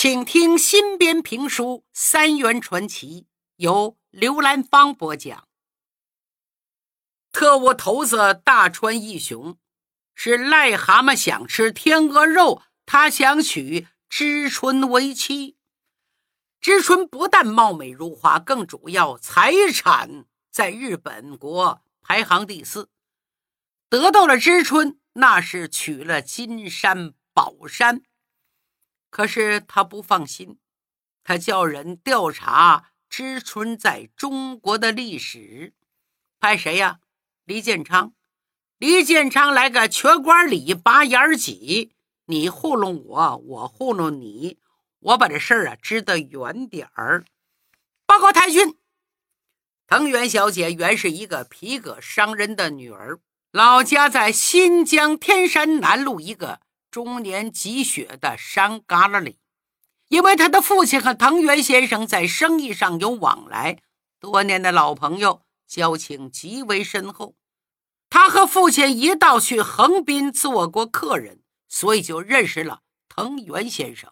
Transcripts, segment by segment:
请听新编评书《三元传奇》，由刘兰芳播讲。特务头子大川义雄是癞蛤蟆想吃天鹅肉，他想娶知春为妻。知春不但貌美如花，更主要财产在日本国排行第四。得到了知春，那是娶了金山宝山。可是他不放心，他叫人调查知春在中国的历史，派谁呀？李建昌。李建昌来个瘸瓜里拔眼儿几，你糊弄我，我糊弄你，我把这事儿啊知得远点儿。报告太君，藤原小姐原是一个皮革商人的女儿，老家在新疆天山南路一个。中年积雪的山旮旯里，因为他的父亲和藤原先生在生意上有往来，多年的老朋友，交情极为深厚。他和父亲一道去横滨做过客人，所以就认识了藤原先生。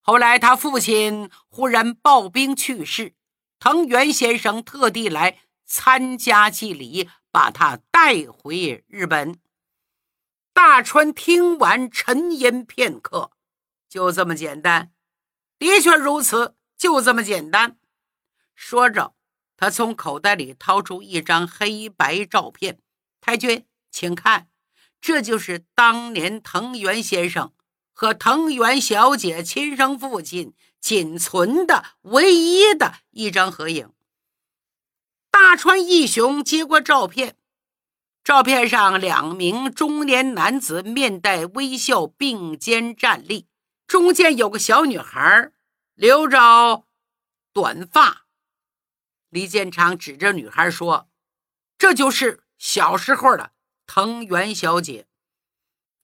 后来他父亲忽然暴病去世，藤原先生特地来参加祭礼，把他带回日本。大川听完，沉吟片刻，就这么简单。的确如此，就这么简单。说着，他从口袋里掏出一张黑白照片。太君，请看，这就是当年藤原先生和藤原小姐亲生父亲仅存的唯一的一张合影。大川义雄接过照片。照片上，两名中年男子面带微笑，并肩站立。中间有个小女孩，留着短发。李建昌指着女孩说：“这就是小时候的藤原小姐。”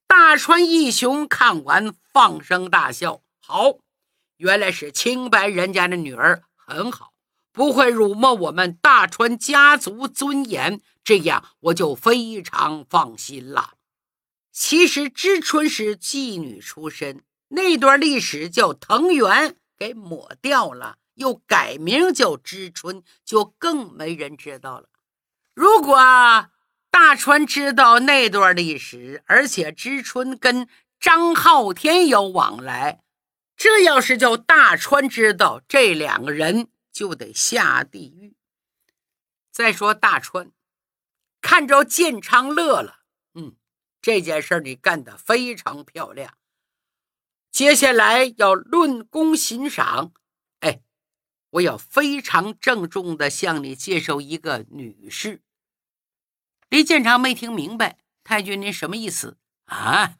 大川义雄看完，放声大笑：“好，原来是清白人家的女儿，很好。”不会辱没我们大川家族尊严，这样我就非常放心了。其实知春是妓女出身，那段历史叫藤原给抹掉了，又改名叫知春，就更没人知道了。如果大川知道那段历史，而且知春跟张浩天有往来，这要是叫大川知道，这两个人。就得下地狱。再说大川，看着建昌乐了，嗯，这件事你干得非常漂亮。接下来要论功行赏，哎，我要非常郑重的向你介绍一个女士。李建昌没听明白，太君您什么意思啊？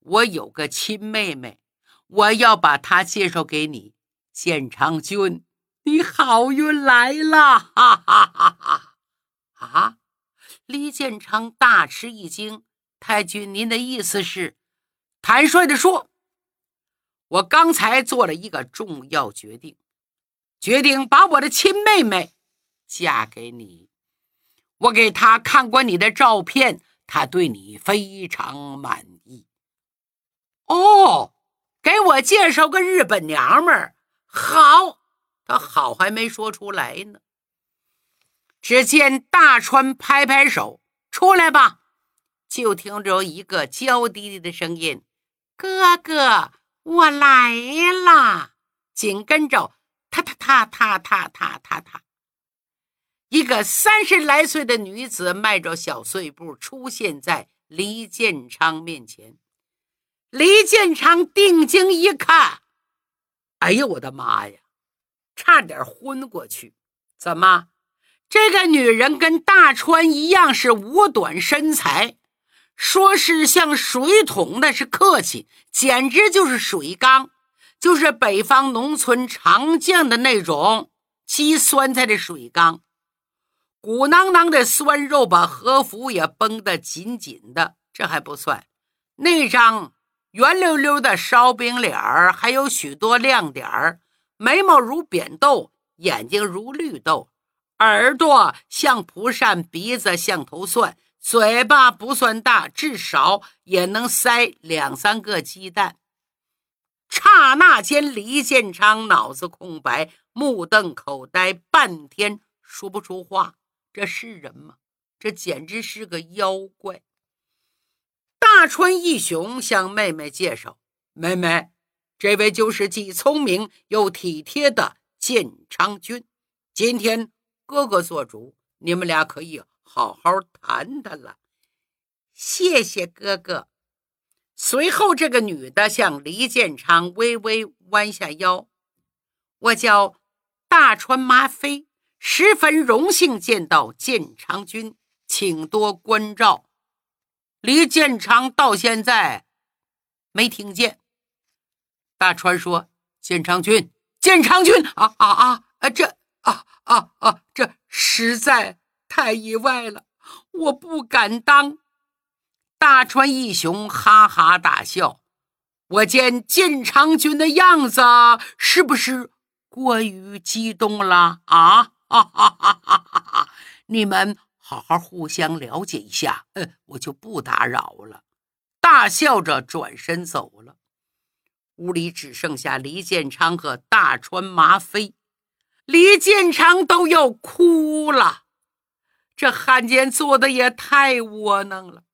我有个亲妹妹，我要把她介绍给你，建昌君。你好运来了！哈哈哈哈！啊！李建昌大吃一惊。太君，您的意思是？坦率的说，我刚才做了一个重要决定，决定把我的亲妹妹嫁给你。我给她看过你的照片，她对你非常满意。哦，给我介绍个日本娘们儿，好。他好还没说出来呢，只见大川拍拍手：“出来吧！”就听着一个娇滴滴的声音：“哥哥，我来啦！”紧跟着，踏踏踏踏踏踏踏踏，一个三十来岁的女子迈着小碎步出现在李建昌面前。李建昌定睛一看：“哎呀，我的妈呀！”差点昏过去，怎么？这个女人跟大川一样是五短身材，说是像水桶那是客气，简直就是水缸，就是北方农村常见的那种积酸菜的水缸，鼓囊囊的酸肉把和服也绷得紧紧的。这还不算，那张圆溜溜的烧饼脸儿还有许多亮点儿。眉毛如扁豆，眼睛如绿豆，耳朵像蒲扇，鼻子像头蒜，嘴巴不算大，至少也能塞两三个鸡蛋。刹那间，李建昌脑子空白，目瞪口呆，半天说不出话。这是人吗？这简直是个妖怪！大川义雄向妹妹介绍：“妹妹，这位就是既聪明又体贴的建昌君。今天哥哥做主，你们俩可以好好谈谈了。”谢谢哥哥。随后，这个女的向黎建昌微微弯下腰：“我叫大川麻妃，十分荣幸见到建昌君，请多关照。”黎建昌到现在没听见。大川说：“建昌君，建昌君啊啊啊！啊这啊啊啊！这实在太意外了，我不敢当。”大川义雄哈哈大笑。我见建昌君的样子，是不是过于激动了啊？哈哈哈哈哈！你们好好互相了解一下，嗯，我就不打扰了。大笑着转身走了。屋里只剩下李建昌和大川麻妃。李建昌都要哭了。这汉奸做的也太窝囊了。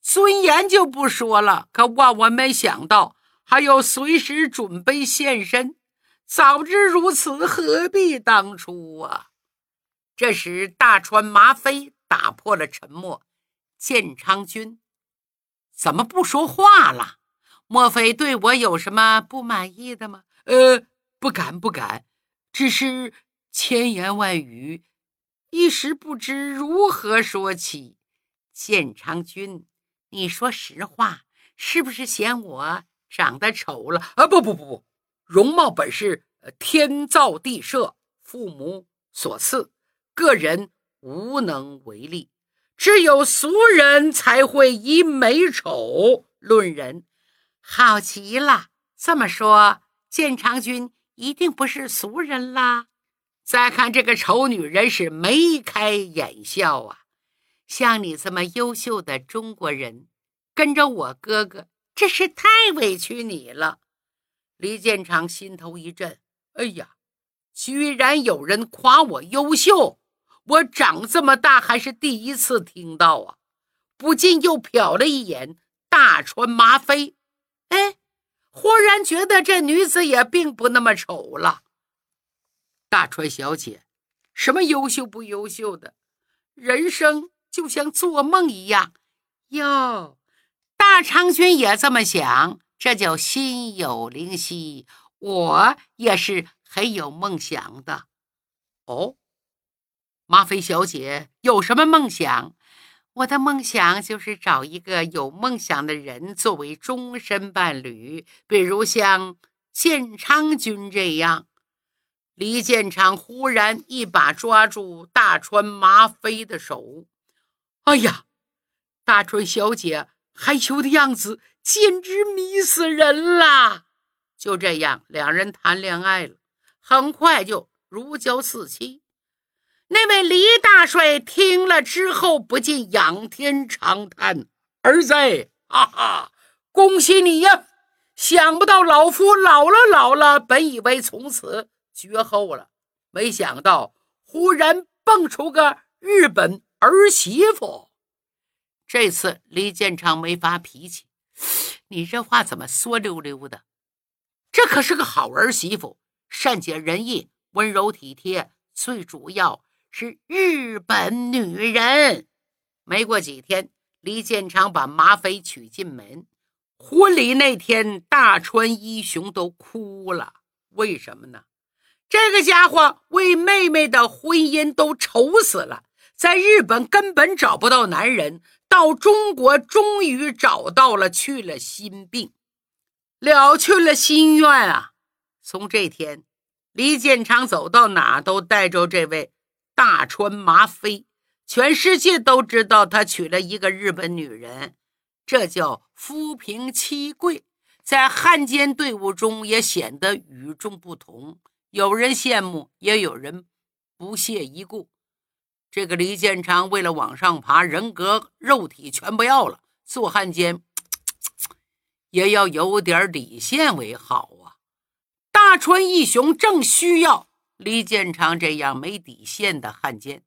尊严就不说了，可万万没想到还要随时准备现身。早知如此，何必当初啊！这时，大川麻妃打破了沉默：“建昌君，怎么不说话了？莫非对我有什么不满意的吗？”“呃，不敢，不敢，只是千言万语，一时不知如何说起。”建昌君。你说实话，是不是嫌我长得丑了啊？不不不不，容貌本是天造地设，父母所赐，个人无能为力。只有俗人才会以美丑论人。好极了，这么说，建昌君一定不是俗人啦。再看这个丑女人，是眉开眼笑啊。像你这么优秀的中国人，跟着我哥哥，真是太委屈你了。李建昌心头一震，哎呀，居然有人夸我优秀，我长这么大还是第一次听到啊！不禁又瞟了一眼大川麻妃，哎，忽然觉得这女子也并不那么丑了。大川小姐，什么优秀不优秀的，人生。就像做梦一样，哟，大长君也这么想，这叫心有灵犀。我也是很有梦想的。哦，马飞小姐有什么梦想？我的梦想就是找一个有梦想的人作为终身伴侣，比如像建昌君这样。李建昌忽然一把抓住大川麻妃的手。哎呀，大川小姐害羞的样子简直迷死人了。就这样，两人谈恋爱了，很快就如胶似漆。那位李大帅听了之后，不禁仰天长叹：“儿子，哈哈，恭喜你呀！想不到老夫老了老了，本以为从此绝后了，没想到忽然蹦出个日本。”儿媳妇，这次李建昌没发脾气。你这话怎么酸溜溜的？这可是个好儿媳妇，善解人意，温柔体贴，最主要是日本女人。没过几天，李建昌把马匪娶进门。婚礼那天，大川一雄都哭了。为什么呢？这个家伙为妹妹的婚姻都愁死了。在日本根本找不到男人，到中国终于找到了，去了心病，了去了心愿啊！从这天，李建昌走到哪都带着这位大川麻妃，全世界都知道他娶了一个日本女人，这叫夫平妻贵，在汉奸队伍中也显得与众不同，有人羡慕，也有人不屑一顾。这个李建昌为了往上爬，人格、肉体全不要了，做汉奸也要有点底线为好啊。大川义雄正需要李建昌这样没底线的汉奸。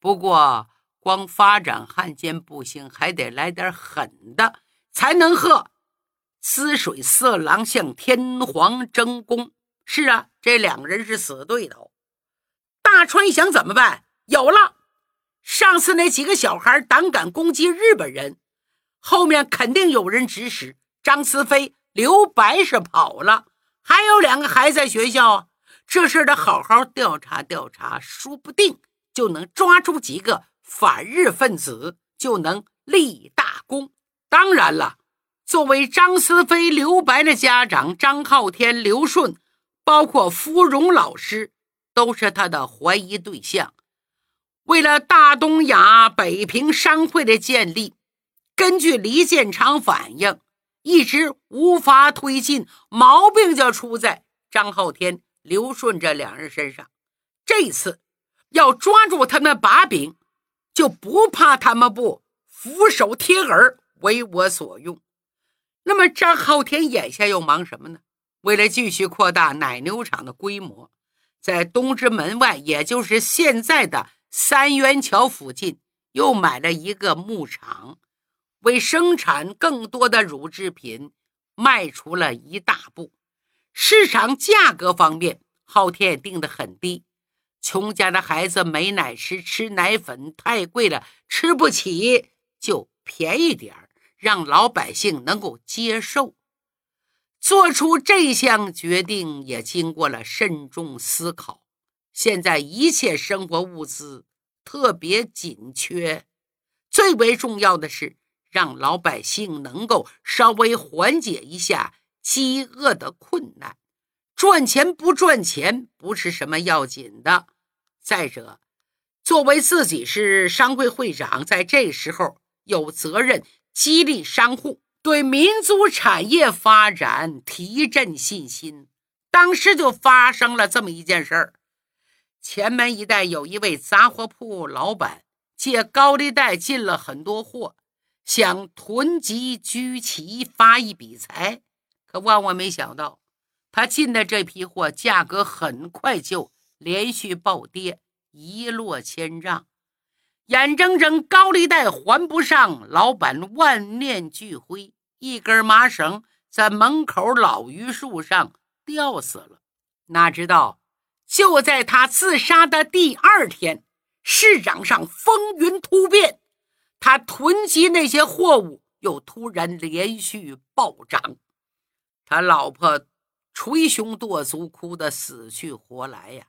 不过，光发展汉奸不行，还得来点狠的，才能和滋水色狼向天皇争功。是啊，这两个人是死对头。大川一想怎么办？有了，上次那几个小孩胆敢攻击日本人，后面肯定有人指使。张思飞、刘白是跑了，还有两个还在学校啊。这事得好好调查调查，说不定就能抓住几个反日分子，就能立大功。当然了，作为张思飞、刘白的家长，张浩天、刘顺。包括芙蓉老师都是他的怀疑对象。为了大东亚北平商会的建立，根据李建昌反映，一直无法推进，毛病就出在张浩天、刘顺这两人身上。这次要抓住他们把柄，就不怕他们不俯首贴耳，为我所用。那么张浩天眼下又忙什么呢？为了继续扩大奶牛场的规模，在东直门外，也就是现在的三元桥附近，又买了一个牧场，为生产更多的乳制品迈出了一大步。市场价格方面，昊天也定得很低，穷家的孩子没奶吃，吃奶粉太贵了，吃不起，就便宜点儿，让老百姓能够接受。做出这项决定也经过了慎重思考。现在一切生活物资特别紧缺，最为重要的是让老百姓能够稍微缓解一下饥饿的困难。赚钱不赚钱不是什么要紧的。再者，作为自己是商会会长，在这时候有责任激励商户。对民族产业发展提振信心。当时就发生了这么一件事儿：前门一带有一位杂货铺老板借高利贷进了很多货，想囤积居奇发一笔财。万万没想到，他进的这批货价格很快就连续暴跌，一落千丈。眼睁睁高利贷还不上，老板万念俱灰。一根麻绳在门口老榆树上吊死了。哪知道，就在他自杀的第二天，市场上风云突变，他囤积那些货物又突然连续暴涨，他老婆捶胸跺足，哭得死去活来呀！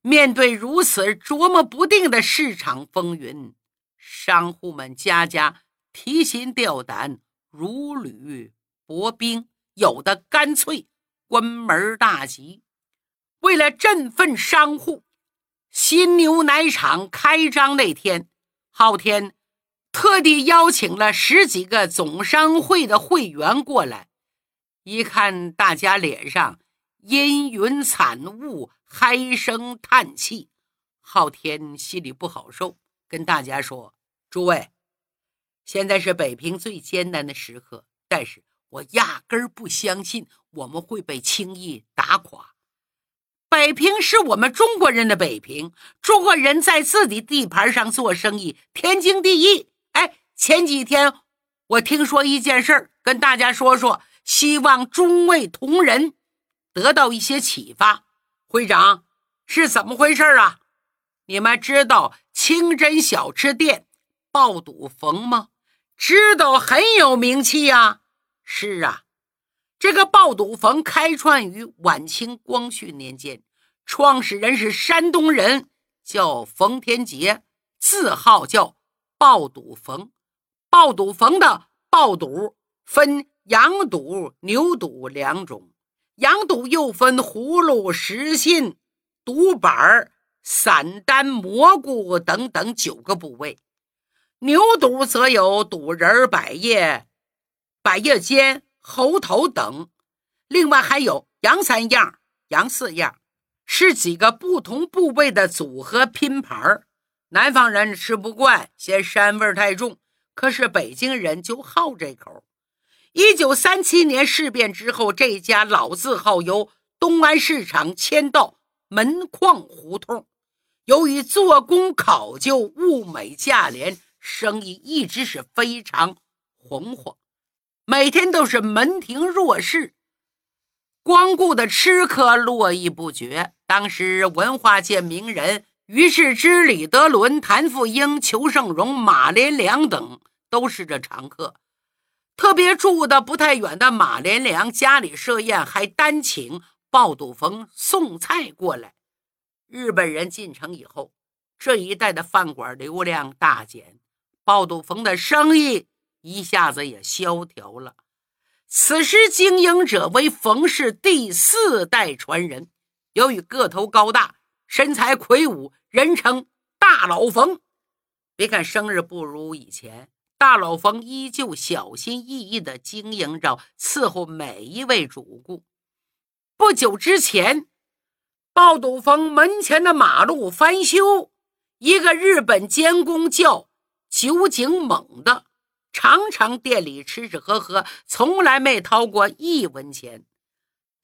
面对如此琢磨不定的市场风云，商户们家家提心吊胆。如履薄冰，有的干脆关门大吉。为了振奋商户，新牛奶厂开张那天，昊天特地邀请了十几个总商会的会员过来。一看大家脸上阴云惨雾，唉声叹气，昊天心里不好受，跟大家说：“诸位。”现在是北平最艰难的时刻，但是我压根儿不相信我们会被轻易打垮。北平是我们中国人的北平，中国人在自己地盘上做生意天经地义。哎，前几天我听说一件事儿，跟大家说说，希望诸位同仁得到一些启发。会长是怎么回事啊？你们知道清真小吃店爆肚冯吗？知道很有名气呀，是啊，这个爆肚冯开创于晚清光绪年间，创始人是山东人，叫冯天杰，字号叫爆肚冯。爆肚冯的爆肚分羊肚、牛肚两种，羊肚又分葫芦、实心、肚板、散丹、蘑菇等等九个部位。牛肚则有肚仁、百叶、百叶尖、猴头等，另外还有羊三样、羊四样，是几个不同部位的组合拼盘南方人吃不惯，嫌膻味太重，可是北京人就好这口。一九三七年事变之后，这家老字号由东安市场迁到门框胡同。由于做工考究、物美价廉，生意一直是非常红火，每天都是门庭若市，光顾的吃客络绎不绝。当时文化界名人于世之、李德伦、谭富英、裘盛戎、马连良等都是这常客。特别住的不太远的马连良家里设宴，还单请鲍笃冯送菜过来。日本人进城以后，这一带的饭馆流量大减，鲍笃冯的生意一下子也萧条了。此时经营者为冯氏第四代传人，由于个头高大，身材魁梧，人称大老冯。别看生日不如以前。大老冯依旧小心翼翼地经营着，伺候每一位主顾。不久之前，鲍笃逢门前的马路翻修，一个日本监工叫酒井猛的，常常店里吃吃喝喝，从来没掏过一文钱。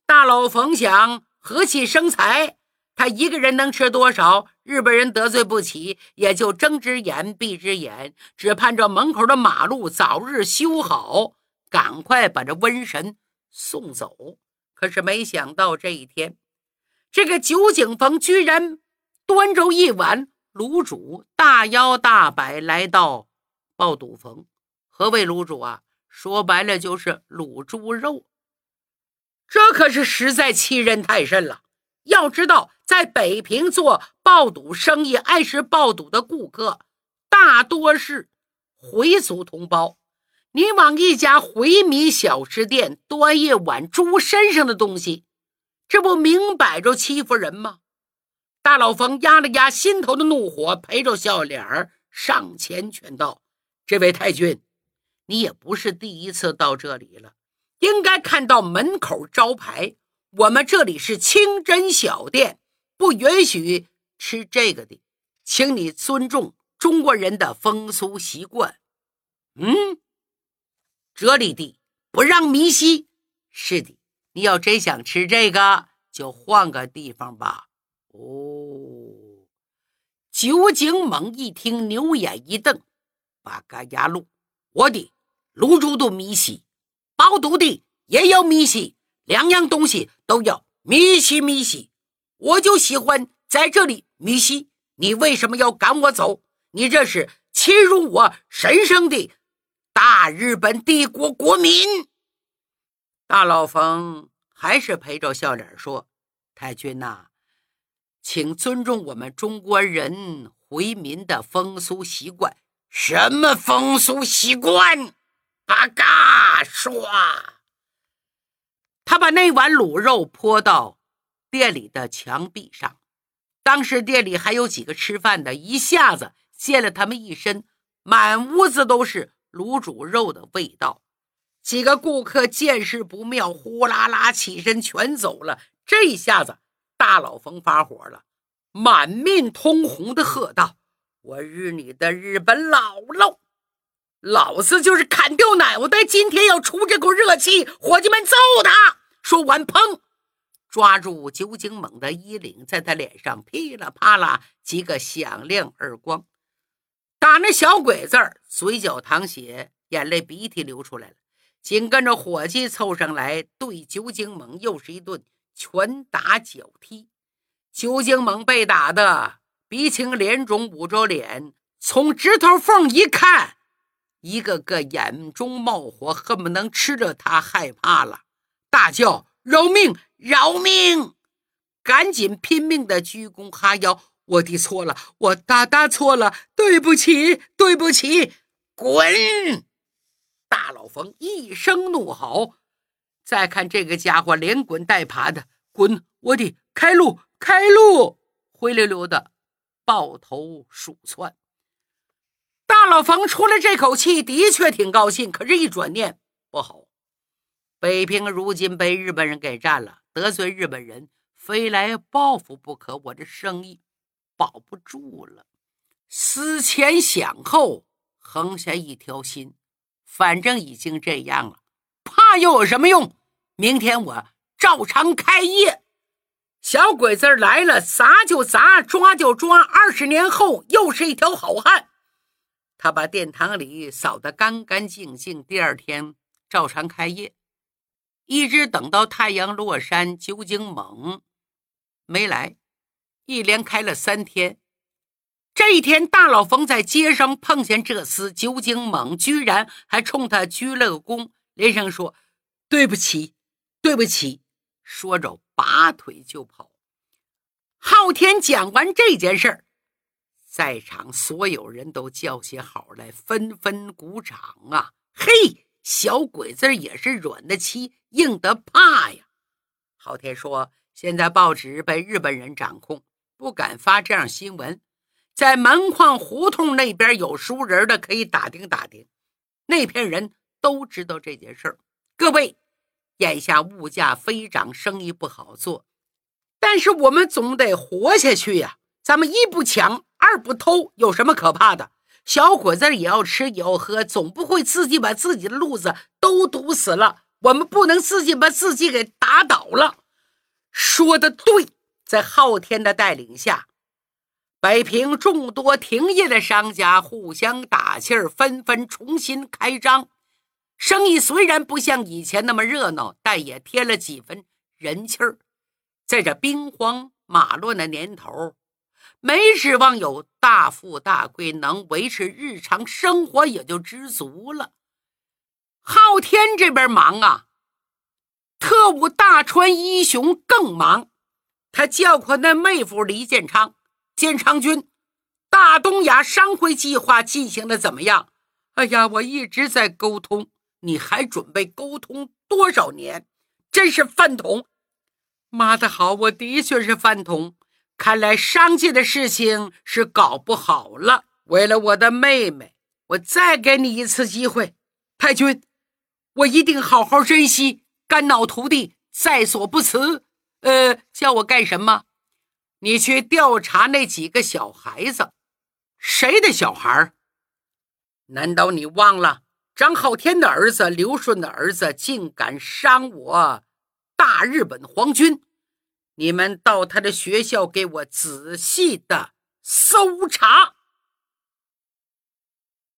大老冯想和气生财。他一个人能吃多少？日本人得罪不起，也就睁只眼闭只眼，只盼着门口的马路早日修好，赶快把这瘟神送走。可是没想到这一天，这个酒井逢居然端着一碗卤煮，大摇大摆来到爆肚房。何谓卤煮啊？说白了就是卤猪肉。这可是实在欺人太甚了。要知道，在北平做爆肚生意、爱吃爆肚的顾客，大多是回族同胞。你往一家回民小吃店端一碗猪身上的东西，这不明摆着欺负人吗？大老冯压了压心头的怒火，陪着笑脸儿上前劝道：“这位太君，你也不是第一次到这里了，应该看到门口招牌。”我们这里是清真小店，不允许吃这个的，请你尊重中国人的风俗习惯。嗯，这里的不让米稀。是的，你要真想吃这个，就换个地方吧。哦，酒井猛一听，牛眼一瞪：“八嘎呀路，我的卤猪都米稀，包肚的也有米稀。”两样东西都要咪西咪西，我就喜欢在这里咪西。你为什么要赶我走？你这是欺辱我神圣的大日本帝国国民！大老冯还是陪着笑脸说：“太君呐，请尊重我们中国人回民的风俗习惯。什么风俗习惯？八嘎刷！”他把那碗卤肉泼到店里的墙壁上，当时店里还有几个吃饭的，一下子溅了他们一身，满屋子都是卤煮肉的味道。几个顾客见势不妙，呼啦啦起身全走了。这下子，大老冯发火了，满面通红的喝道：“我日你的日本姥姥！”老子就是砍掉脑袋，今天要出这股热气！伙计们，揍他！说完，砰，抓住酒井猛的衣领，在他脸上噼里啪啦几个响亮耳光，打那小鬼子嘴角淌血，眼泪鼻涕流出来了。紧跟着，伙计凑上来，对酒井猛又是一顿拳打脚踢。酒井猛被打的鼻青脸肿，捂着脸，从指头缝一看。一个个眼中冒火，恨不能吃了他，害怕了，大叫：“饶命！饶命！”赶紧拼命的鞠躬哈腰：“我的错了，我大大错了，对不起，对不起！”滚！大老冯一声怒吼，再看这个家伙连滚带爬的滚，我的开路，开路！灰溜溜的抱头鼠窜。老冯出了这口气，的确挺高兴。可是，一转念不好，北平如今被日本人给占了，得罪日本人，非来报复不可。我这生意保不住了。思前想后，横下一条心，反正已经这样了，怕又有什么用？明天我照常开业。小鬼子来了，砸就砸，抓就抓。二十年后，又是一条好汉。他把殿堂里扫得干干净净。第二天照常开业，一直等到太阳落山，酒井猛没来，一连开了三天。这一天，大老冯在街上碰见这厮酒井猛，居然还冲他鞠了个躬，连声说：“对不起，对不起。”说着。拔腿就跑。昊天讲完这件事儿，在场所有人都叫起好来，纷纷鼓掌啊！嘿，小鬼子也是软的欺，硬的怕呀。昊天说：“现在报纸被日本人掌控，不敢发这样新闻。在门框胡同那边有熟人的，可以打听打听。那片人都知道这件事儿。各位。”眼下物价飞涨，生意不好做，但是我们总得活下去呀。咱们一不抢，二不偷，有什么可怕的？小伙子也要吃，也要喝，总不会自己把自己的路子都堵死了。我们不能自己把自己给打倒了。说的对，在昊天的带领下，北平众多停业的商家互相打气儿，纷纷重新开张。生意虽然不像以前那么热闹，但也添了几分人气儿。在这兵荒马乱的年头，没指望有大富大贵，能维持日常生活也就知足了。昊天这边忙啊，特务大川一雄更忙。他叫唤那妹夫李建昌、建昌军，大东亚商会计划进行的怎么样？哎呀，我一直在沟通。你还准备沟通多少年？真是饭桶！妈的好，我的确是饭桶。看来商界的事情是搞不好了。为了我的妹妹，我再给你一次机会，太君，我一定好好珍惜。肝脑涂地，在所不辞。呃，叫我干什么？你去调查那几个小孩子。谁的小孩？难道你忘了？张浩天的儿子，刘顺的儿子，竟敢伤我大日本皇军！你们到他的学校给我仔细的搜查。